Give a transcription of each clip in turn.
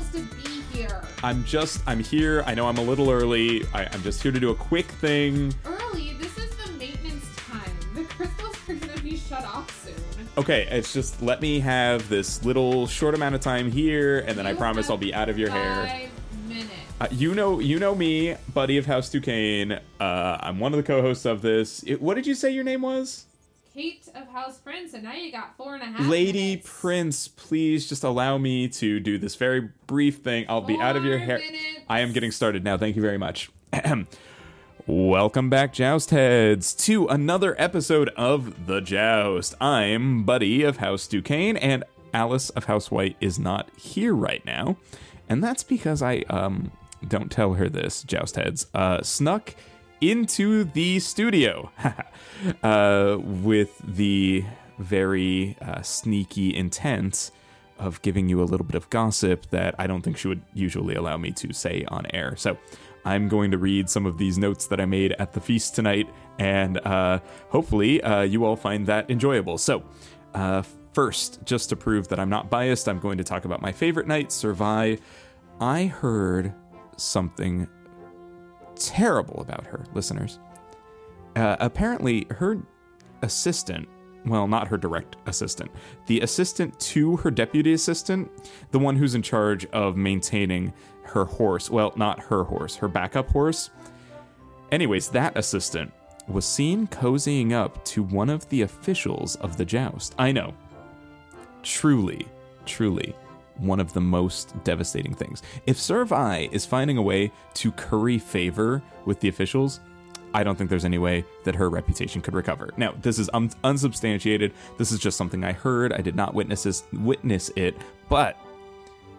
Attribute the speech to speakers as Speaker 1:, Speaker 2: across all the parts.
Speaker 1: supposed to be here?
Speaker 2: I'm just, I'm here. I know I'm a little early. I, I'm just here to do a quick thing.
Speaker 1: Early. This is the maintenance time. The crystals are gonna be shut off soon.
Speaker 2: Okay, it's just let me have this little short amount of time here, and then I promise I'll be out of your hair.
Speaker 1: Five minutes.
Speaker 2: Uh, you know, you know me, buddy of House Duquesne. Uh, I'm one of the co-hosts of this. It, what did you say your name was?
Speaker 1: Kate of House Prince, and now you got four and a half.
Speaker 2: Lady
Speaker 1: minutes.
Speaker 2: Prince, please just allow me to do this very brief thing. I'll be out of your hair.
Speaker 1: minutes.
Speaker 2: I am getting started now. Thank you very much. Welcome back, Joust Heads, to another episode of The Joust. I'm Buddy of House Duquesne, and Alice of House White is not here right now. And that's because I, um, don't tell her this, Joust Heads, uh, snuck into the studio uh, with the very uh, sneaky intent of giving you a little bit of gossip that I don't think she would usually allow me to say on air. So I'm going to read some of these notes that I made at the feast tonight, and uh, hopefully uh, you all find that enjoyable. So, uh, first, just to prove that I'm not biased, I'm going to talk about my favorite knight, Survive. I heard something terrible about her, listeners. Uh, apparently, her assistant, well, not her direct assistant, the assistant to her deputy assistant, the one who's in charge of maintaining her horse, well, not her horse, her backup horse. Anyways, that assistant was seen cozying up to one of the officials of the joust. I know. Truly, truly, one of the most devastating things. If Servi is finding a way to curry favor with the officials, I don't think there's any way that her reputation could recover. Now, this is un- unsubstantiated. This is just something I heard. I did not witness this, witness it, but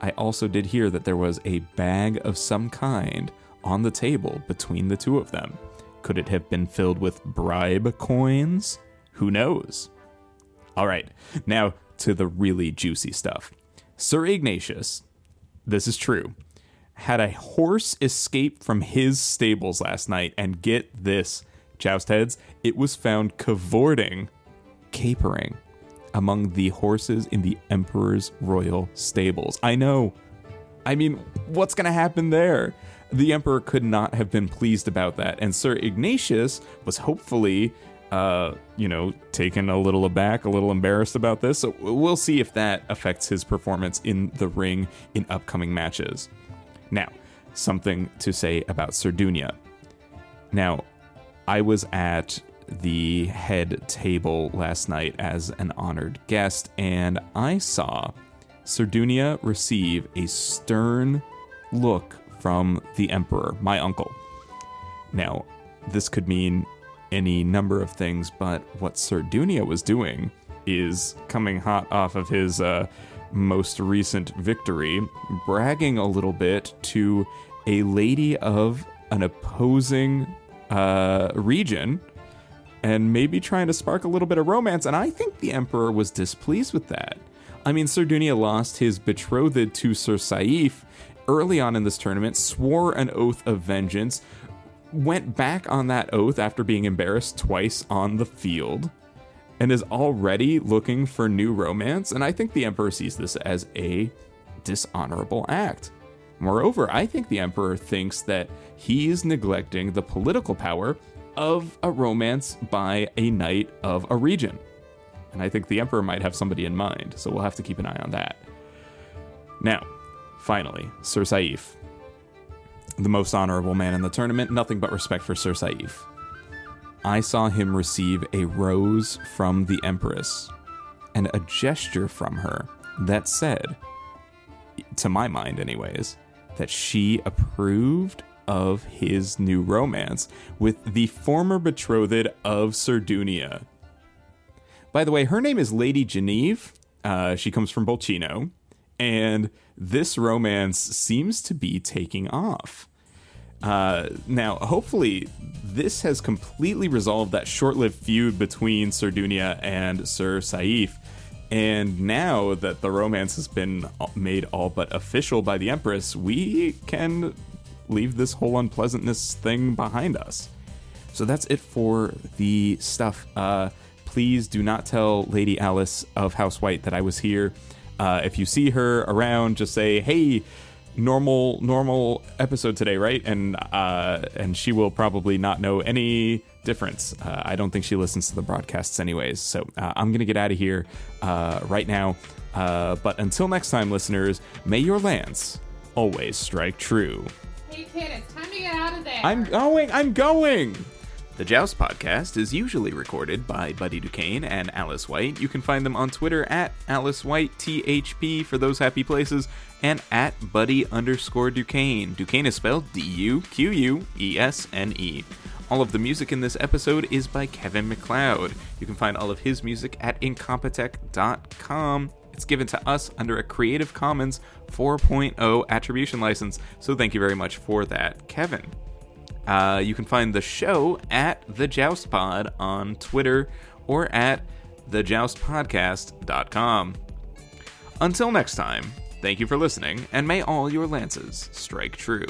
Speaker 2: I also did hear that there was a bag of some kind on the table between the two of them. Could it have been filled with bribe coins? Who knows? All right, now to the really juicy stuff. Sir Ignatius, this is true, had a horse escape from his stables last night, and get this, joust heads, it was found cavorting, capering among the horses in the Emperor's royal stables. I know. I mean, what's going to happen there? The Emperor could not have been pleased about that, and Sir Ignatius was hopefully, uh, you know, taken a little aback, a little embarrassed about this. So we'll see if that affects his performance in the ring in upcoming matches. Now, something to say about Sardunia. Now, I was at the head table last night as an honored guest, and I saw Sardunia receive a stern look from the Emperor, my uncle. Now, this could mean any number of things, but what Sardunia was doing is coming hot off of his uh, most recent victory, bragging a little bit to a lady of an opposing uh, region and maybe trying to spark a little bit of romance. And I think the Emperor was displeased with that. I mean, Sardunia lost his betrothed to Sir Saif early on in this tournament, swore an oath of vengeance, went back on that oath after being embarrassed twice on the field, and is already looking for new romance. And I think the Emperor sees this as a dishonorable act. Moreover, I think the Emperor thinks that he's neglecting the political power of a romance by a knight of a region. And I think the Emperor might have somebody in mind, so we'll have to keep an eye on that. Now, finally, Sir Saif. The most honorable man in the tournament, nothing but respect for Sir Saif. I saw him receive a rose from the Empress and a gesture from her that said, to my mind, anyways, that she approved of his new romance with the former betrothed of Sardunia. By the way, her name is Lady Geneve. Uh, she comes from Bolcino, and this romance seems to be taking off. Uh, now, hopefully, this has completely resolved that short lived feud between Sardunia and Sir Saif. And now that the romance has been made all but official by the Empress, we can leave this whole unpleasantness thing behind us. So that's it for the stuff. Uh, please do not tell Lady Alice of House White that I was here. Uh, if you see her around, just say, "Hey." normal normal episode today right? And uh and she will probably not know any difference. Uh, i don't think she listens to the broadcasts anyways. So uh, i'm gonna get out of here uh right now. Uh but until next time listeners may your lance always strike true.
Speaker 1: Hey kid, it's time to get out of there.
Speaker 2: i'm going i'm going the Joust podcast is usually recorded by Buddy Duquesne and Alice White. You can find them on Twitter at Alice White THP for those happy places and at Buddy underscore Duquesne. Duquesne is spelled D U Q U E S N E. All of the music in this episode is by Kevin MacLeod. You can find all of his music at incompetech.com. It's given to us under a Creative Commons 4.0 attribution license, so thank you very much for that, Kevin. Uh, you can find the show at The Joust Pod on Twitter or at thejoustpodcast.com. Until next time, thank you for listening, and may all your lances strike true.